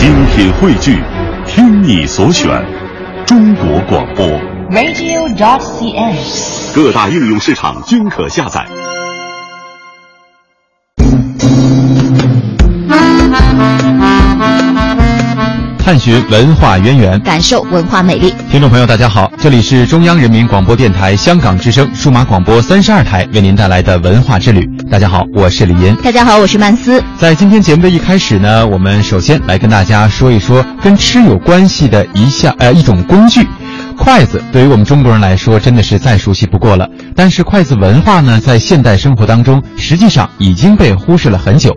精品汇聚，听你所选，中国广播。radio.cn。各大应用市场均可下载。探寻文化渊源，感受文化美丽。听众朋友，大家好，这里是中央人民广播电台香港之声数码广播三十二台为您带来的文化之旅。大家好，我是李岩。大家好，我是曼斯。在今天节目的一开始呢，我们首先来跟大家说一说跟吃有关系的一项呃一种工具。筷子对于我们中国人来说真的是再熟悉不过了，但是筷子文化呢，在现代生活当中实际上已经被忽视了很久。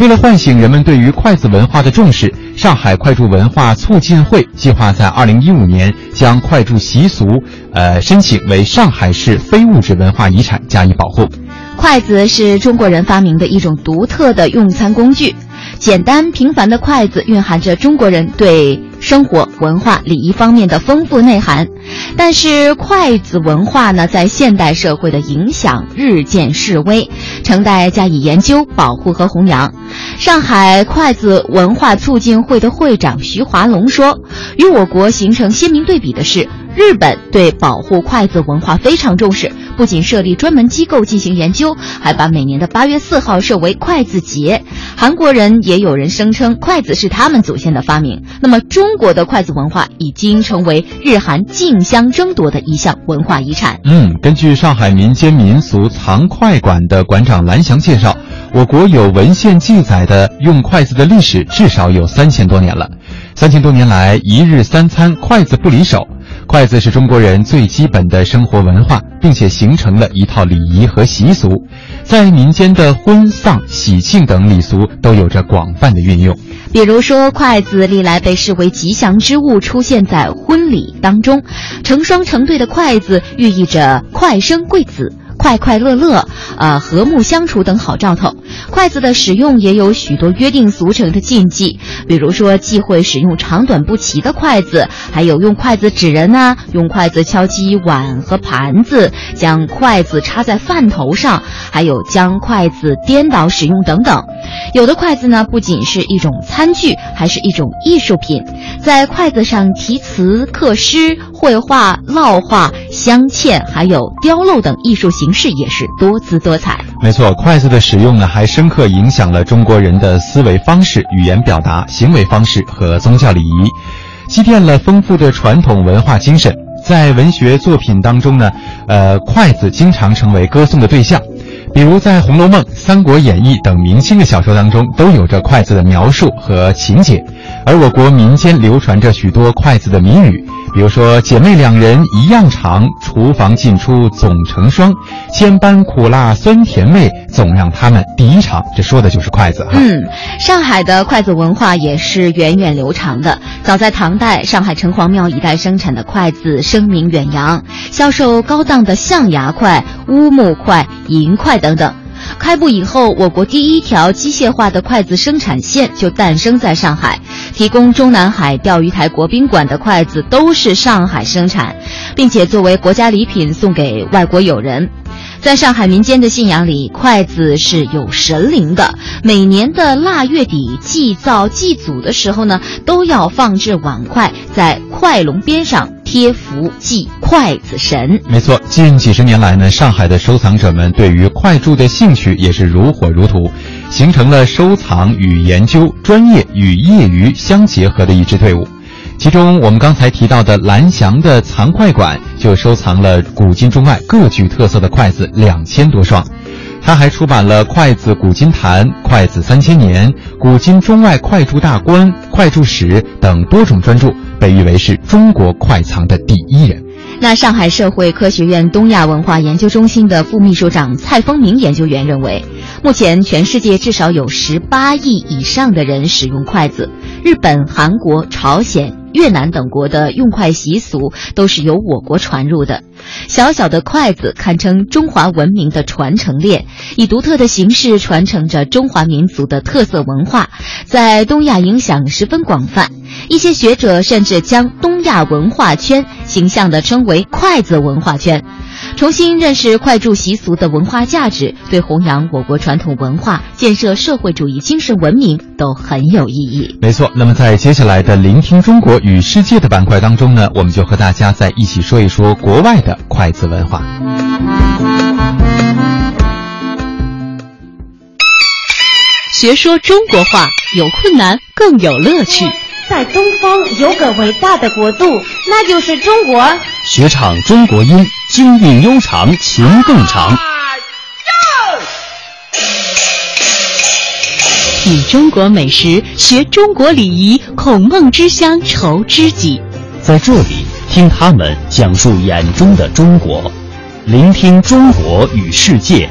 为了唤醒人们对于筷子文化的重视，上海筷箸文化促进会计划在二零一五年将筷箸习俗，呃，申请为上海市非物质文化遗产加以保护。筷子是中国人发明的一种独特的用餐工具。简单平凡的筷子蕴含着中国人对生活、文化、礼仪方面的丰富内涵，但是筷子文化呢，在现代社会的影响日渐式微，承待加以研究、保护和弘扬。上海筷子文化促进会的会长徐华龙说：“与我国形成鲜明对比的是，日本对保护筷子文化非常重视，不仅设立专门机构进行研究，还把每年的八月四号设为筷子节。韩国人也有人声称筷子是他们祖先的发明。那么，中国的筷子文化已经成为日韩竞相争夺的一项文化遗产。嗯，根据上海民间民俗藏筷馆的馆长蓝翔介绍，我国有文献记载的用筷子的历史至少有三千多年了。三千多年来，一日三餐筷子不离手。筷子是中国人最基本的生活文化，并且形成了一套礼仪和习俗，在民间的婚丧、喜庆等礼俗都有着广泛的运用。比如说，筷子历来被视为吉祥之物，出现在婚礼当中，成双成对的筷子寓意着快生贵子。快快乐乐，呃，和睦相处等好兆头。筷子的使用也有许多约定俗成的禁忌，比如说忌讳使用长短不齐的筷子，还有用筷子指人呐、用筷子敲击碗和盘子，将筷子插在饭头上，还有将筷子颠倒使用等等。有的筷子呢，不仅是一种餐具，还是一种艺术品，在筷子上题词、刻诗、绘画、烙画、镶嵌，还有雕镂等艺术形也是多姿多彩。没错，筷子的使用呢，还深刻影响了中国人的思维方式、语言表达、行为方式和宗教礼仪，积淀了丰富的传统文化精神。在文学作品当中呢，呃，筷子经常成为歌颂的对象。比如在《红楼梦》《三国演义》等明清的小说当中，都有着筷子的描述和情节。而我国民间流传着许多筷子的谜语，比如说“姐妹两人一样长，厨房进出总成双，千般苦辣酸甜味，总让他们第一尝”。这说的就是筷子哈。嗯，上海的筷子文化也是源远流长的。早在唐代，上海城隍庙一带生产的筷子声名远扬，销售高档的象牙筷、乌木筷、银筷等等。开埠以后，我国第一条机械化的筷子生产线就诞生在上海，提供中南海钓鱼台国宾馆的筷子都是上海生产，并且作为国家礼品送给外国友人。在上海民间的信仰里，筷子是有神灵的。每年的腊月底祭灶祭祖的时候呢，都要放置碗筷在筷笼边上贴符祭筷子神。没错，近几十年来呢，上海的收藏者们对于筷柱的兴趣也是如火如荼，形成了收藏与研究、专业与业余相结合的一支队伍。其中，我们刚才提到的蓝翔的藏筷馆就收藏了古今中外各具特色的筷子两千多双。他还出版了《筷子古今谈》《筷子三千年》《古今中外筷柱大观》《筷柱史》等多种专著，被誉为是中国筷藏的第一人。那上海社会科学院东亚文化研究中心的副秘书长蔡峰明研究员认为，目前全世界至少有十八亿以上的人使用筷子，日本、韩国、朝鲜。越南等国的用筷习俗都是由我国传入的。小小的筷子堪称中华文明的传承链，以独特的形式传承着中华民族的特色文化，在东亚影响十分广泛。一些学者甚至将东亚文化圈形象地称为“筷子文化圈”。重新认识筷箸习俗的文化价值，对弘扬我国传统文化、建设社会主义精神文明都很有意义。没错，那么在接下来的“聆听中国与世界”的板块当中呢，我们就和大家在一起说一说国外的筷子文化。学说中国话，有困难更有乐趣。在东方有个伟大的国度，那就是中国。学唱中国音，京韵悠长，情更长。品中国美食，学中国礼仪，孔孟之乡愁知己。在这里，听他们讲述眼中的中国，聆听中国与世界。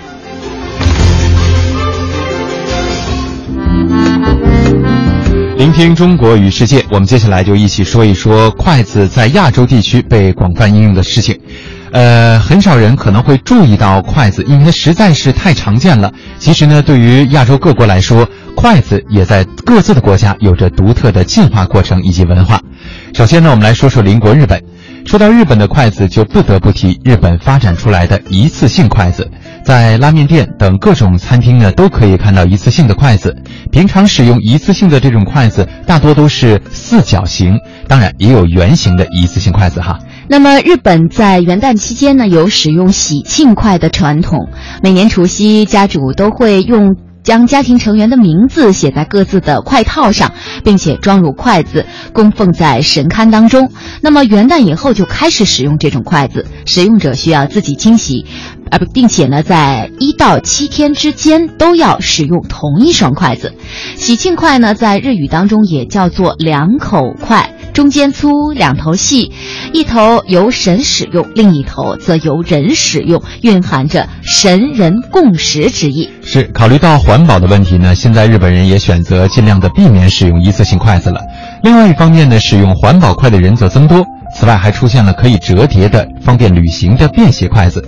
聆听中国与世界，我们接下来就一起说一说筷子在亚洲地区被广泛应用的事情。呃，很少人可能会注意到筷子，因为它实在是太常见了。其实呢，对于亚洲各国来说，筷子也在各自的国家有着独特的进化过程以及文化。首先呢，我们来说说邻国日本。说到日本的筷子，就不得不提日本发展出来的一次性筷子。在拉面店等各种餐厅呢，都可以看到一次性的筷子。平常使用一次性的这种筷子，大多都是四角形，当然也有圆形的一次性筷子哈。那么，日本在元旦期间呢，有使用喜庆筷的传统。每年除夕，家主都会用。将家庭成员的名字写在各自的筷套上，并且装入筷子，供奉在神龛当中。那么元旦以后就开始使用这种筷子，使用者需要自己清洗，而，并且呢，在一到七天之间都要使用同一双筷子。喜庆筷呢，在日语当中也叫做两口筷。中间粗，两头细，一头由神使用，另一头则由人使用，蕴含着神人共食之意。是考虑到环保的问题呢，现在日本人也选择尽量的避免使用一次性筷子了。另外一方面呢，使用环保筷的人则增多。此外，还出现了可以折叠的、方便旅行的便携筷子。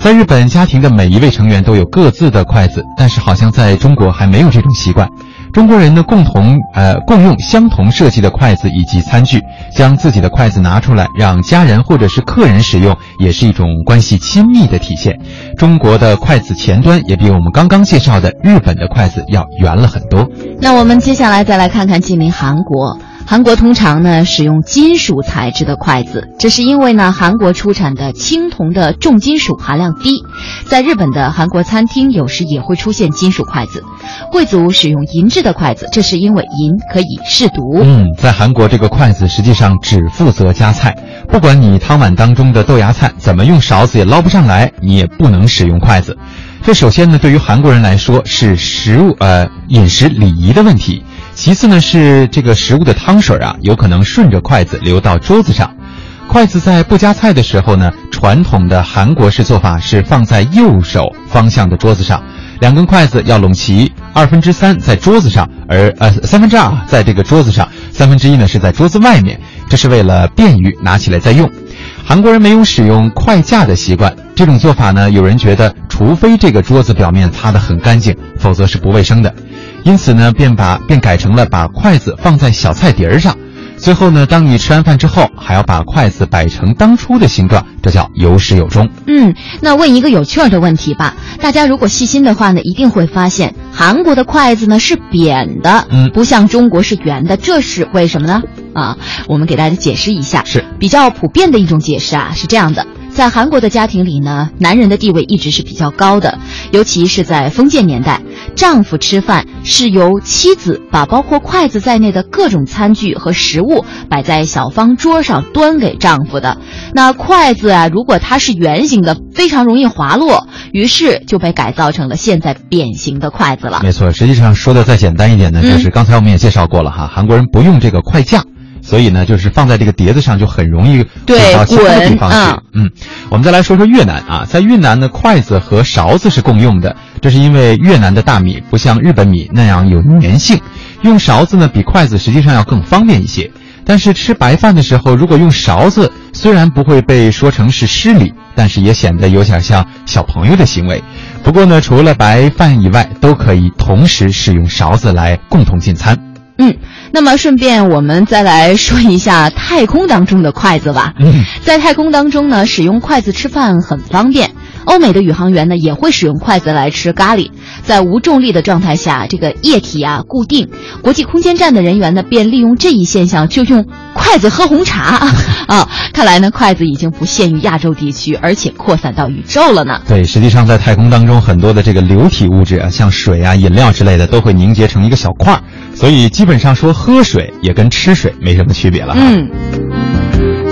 在日本，家庭的每一位成员都有各自的筷子，但是好像在中国还没有这种习惯。中国人呢，共同呃共用相同设计的筷子以及餐具，将自己的筷子拿出来让家人或者是客人使用，也是一种关系亲密的体现。中国的筷子前端也比我们刚刚介绍的日本的筷子要圆了很多。那我们接下来再来看看近邻韩国。韩国通常呢使用金属材质的筷子，这是因为呢韩国出产的青铜的重金属含量低。在日本的韩国餐厅有时也会出现金属筷子，贵族使用银质的筷子，这是因为银可以试毒。嗯，在韩国这个筷子实际上只负责夹菜，不管你汤碗当中的豆芽菜怎么用勺子也捞不上来，你也不能使用筷子。这首先呢对于韩国人来说是食物呃饮食礼仪的问题。其次呢，是这个食物的汤水啊，有可能顺着筷子流到桌子上。筷子在不夹菜的时候呢，传统的韩国式做法是放在右手方向的桌子上，两根筷子要拢齐，二分之三在桌子上，而呃三分之二在这个桌子上，三分之一呢是在桌子外面，这是为了便于拿起来再用。韩国人没有使用筷架的习惯，这种做法呢，有人觉得除非这个桌子表面擦得很干净，否则是不卫生的。因此呢，便把便改成了把筷子放在小菜碟儿上，最后呢，当你吃完饭之后，还要把筷子摆成当初的形状，这叫有始有终。嗯，那问一个有趣儿的问题吧，大家如果细心的话呢，一定会发现韩国的筷子呢是扁的，嗯，不像中国是圆的，这是为什么呢？啊，我们给大家解释一下，是比较普遍的一种解释啊，是这样的。在韩国的家庭里呢，男人的地位一直是比较高的，尤其是在封建年代，丈夫吃饭是由妻子把包括筷子在内的各种餐具和食物摆在小方桌上端给丈夫的。那筷子啊，如果它是圆形的，非常容易滑落，于是就被改造成了现在扁形的筷子了。没错，实际上说的再简单一点呢，就是刚才我们也介绍过了哈，韩国人不用这个筷架。所以呢，就是放在这个碟子上就很容易滚到其他的地方去。嗯，我们再来说说越南啊，在越南呢，筷子和勺子是共用的，这是因为越南的大米不像日本米那样有粘性，用勺子呢比筷子实际上要更方便一些。但是吃白饭的时候，如果用勺子，虽然不会被说成是失礼，但是也显得有点像小朋友的行为。不过呢，除了白饭以外，都可以同时使用勺子来共同进餐。嗯，那么顺便我们再来说一下太空当中的筷子吧。嗯，在太空当中呢，使用筷子吃饭很方便。欧美的宇航员呢也会使用筷子来吃咖喱。在无重力的状态下，这个液体啊固定。国际空间站的人员呢便利用这一现象，就用筷子喝红茶 啊。看来呢，筷子已经不限于亚洲地区，而且扩散到宇宙了呢。对，实际上在太空当中，很多的这个流体物质啊，像水啊、饮料之类的，都会凝结成一个小块儿，所以基本上说喝水也跟吃水没什么区别了。嗯。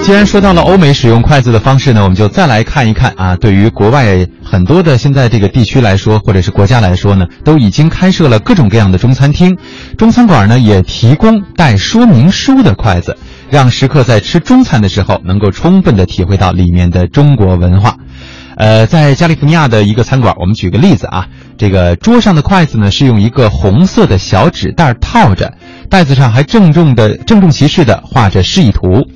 既然说到了欧美使用筷子的方式呢，我们就再来看一看啊。对于国外很多的现在这个地区来说，或者是国家来说呢，都已经开设了各种各样的中餐厅，中餐馆呢也提供带说明书的筷子，让食客在吃中餐的时候能够充分的体会到里面的中国文化。呃，在加利福尼亚的一个餐馆，我们举个例子啊，这个桌上的筷子呢是用一个红色的小纸袋套着，袋子上还郑重的郑重其事的画着示意图。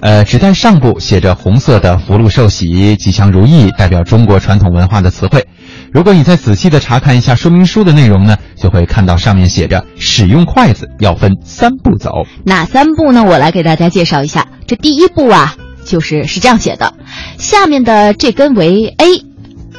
呃，纸袋上部写着红色的“福禄寿喜、吉祥如意”，代表中国传统文化的词汇。如果你再仔细的查看一下说明书的内容呢，就会看到上面写着使用筷子要分三步走。哪三步呢？我来给大家介绍一下。这第一步啊，就是是这样写的：下面的这根为 A，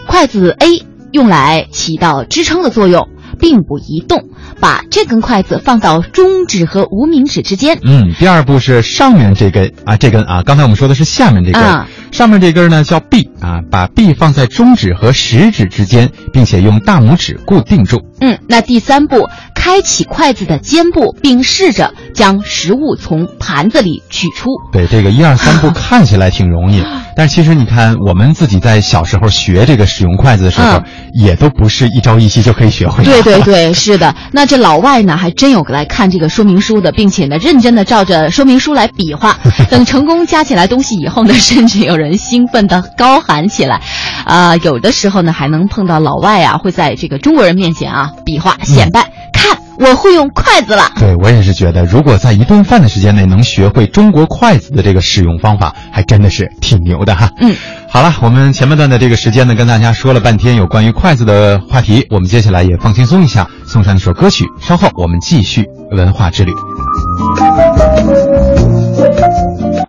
筷子 A 用来起到支撑的作用，并不移动。把这根筷子放到中指和无名指之间。嗯，第二步是上面这根啊，这根啊，刚才我们说的是下面这根，啊、上面这根呢叫臂啊，把臂放在中指和食指之间，并且用大拇指固定住。嗯，那第三步，开启筷子的尖部，并试着将食物从盘子里取出。对，这个一二三步看起来挺容易，但其实你看，我们自己在小时候学这个使用筷子的时候，嗯、也都不是一朝一夕就可以学会的。对对对，是的。那这老外呢，还真有来看这个说明书的，并且呢，认真的照着说明书来比划。等成功夹起来东西以后呢，甚至有人兴奋的高喊起来。啊、呃，有的时候呢，还能碰到老外啊，会在这个中国人面前啊比划显摆，嗯、看我会用筷子了。对我也是觉得，如果在一顿饭的时间内能学会中国筷子的这个使用方法，还真的是挺牛的哈。嗯，好了，我们前半段的这个时间呢，跟大家说了半天有关于筷子的话题，我们接下来也放轻松一下，送上一首歌曲，稍后我们继续文化之旅。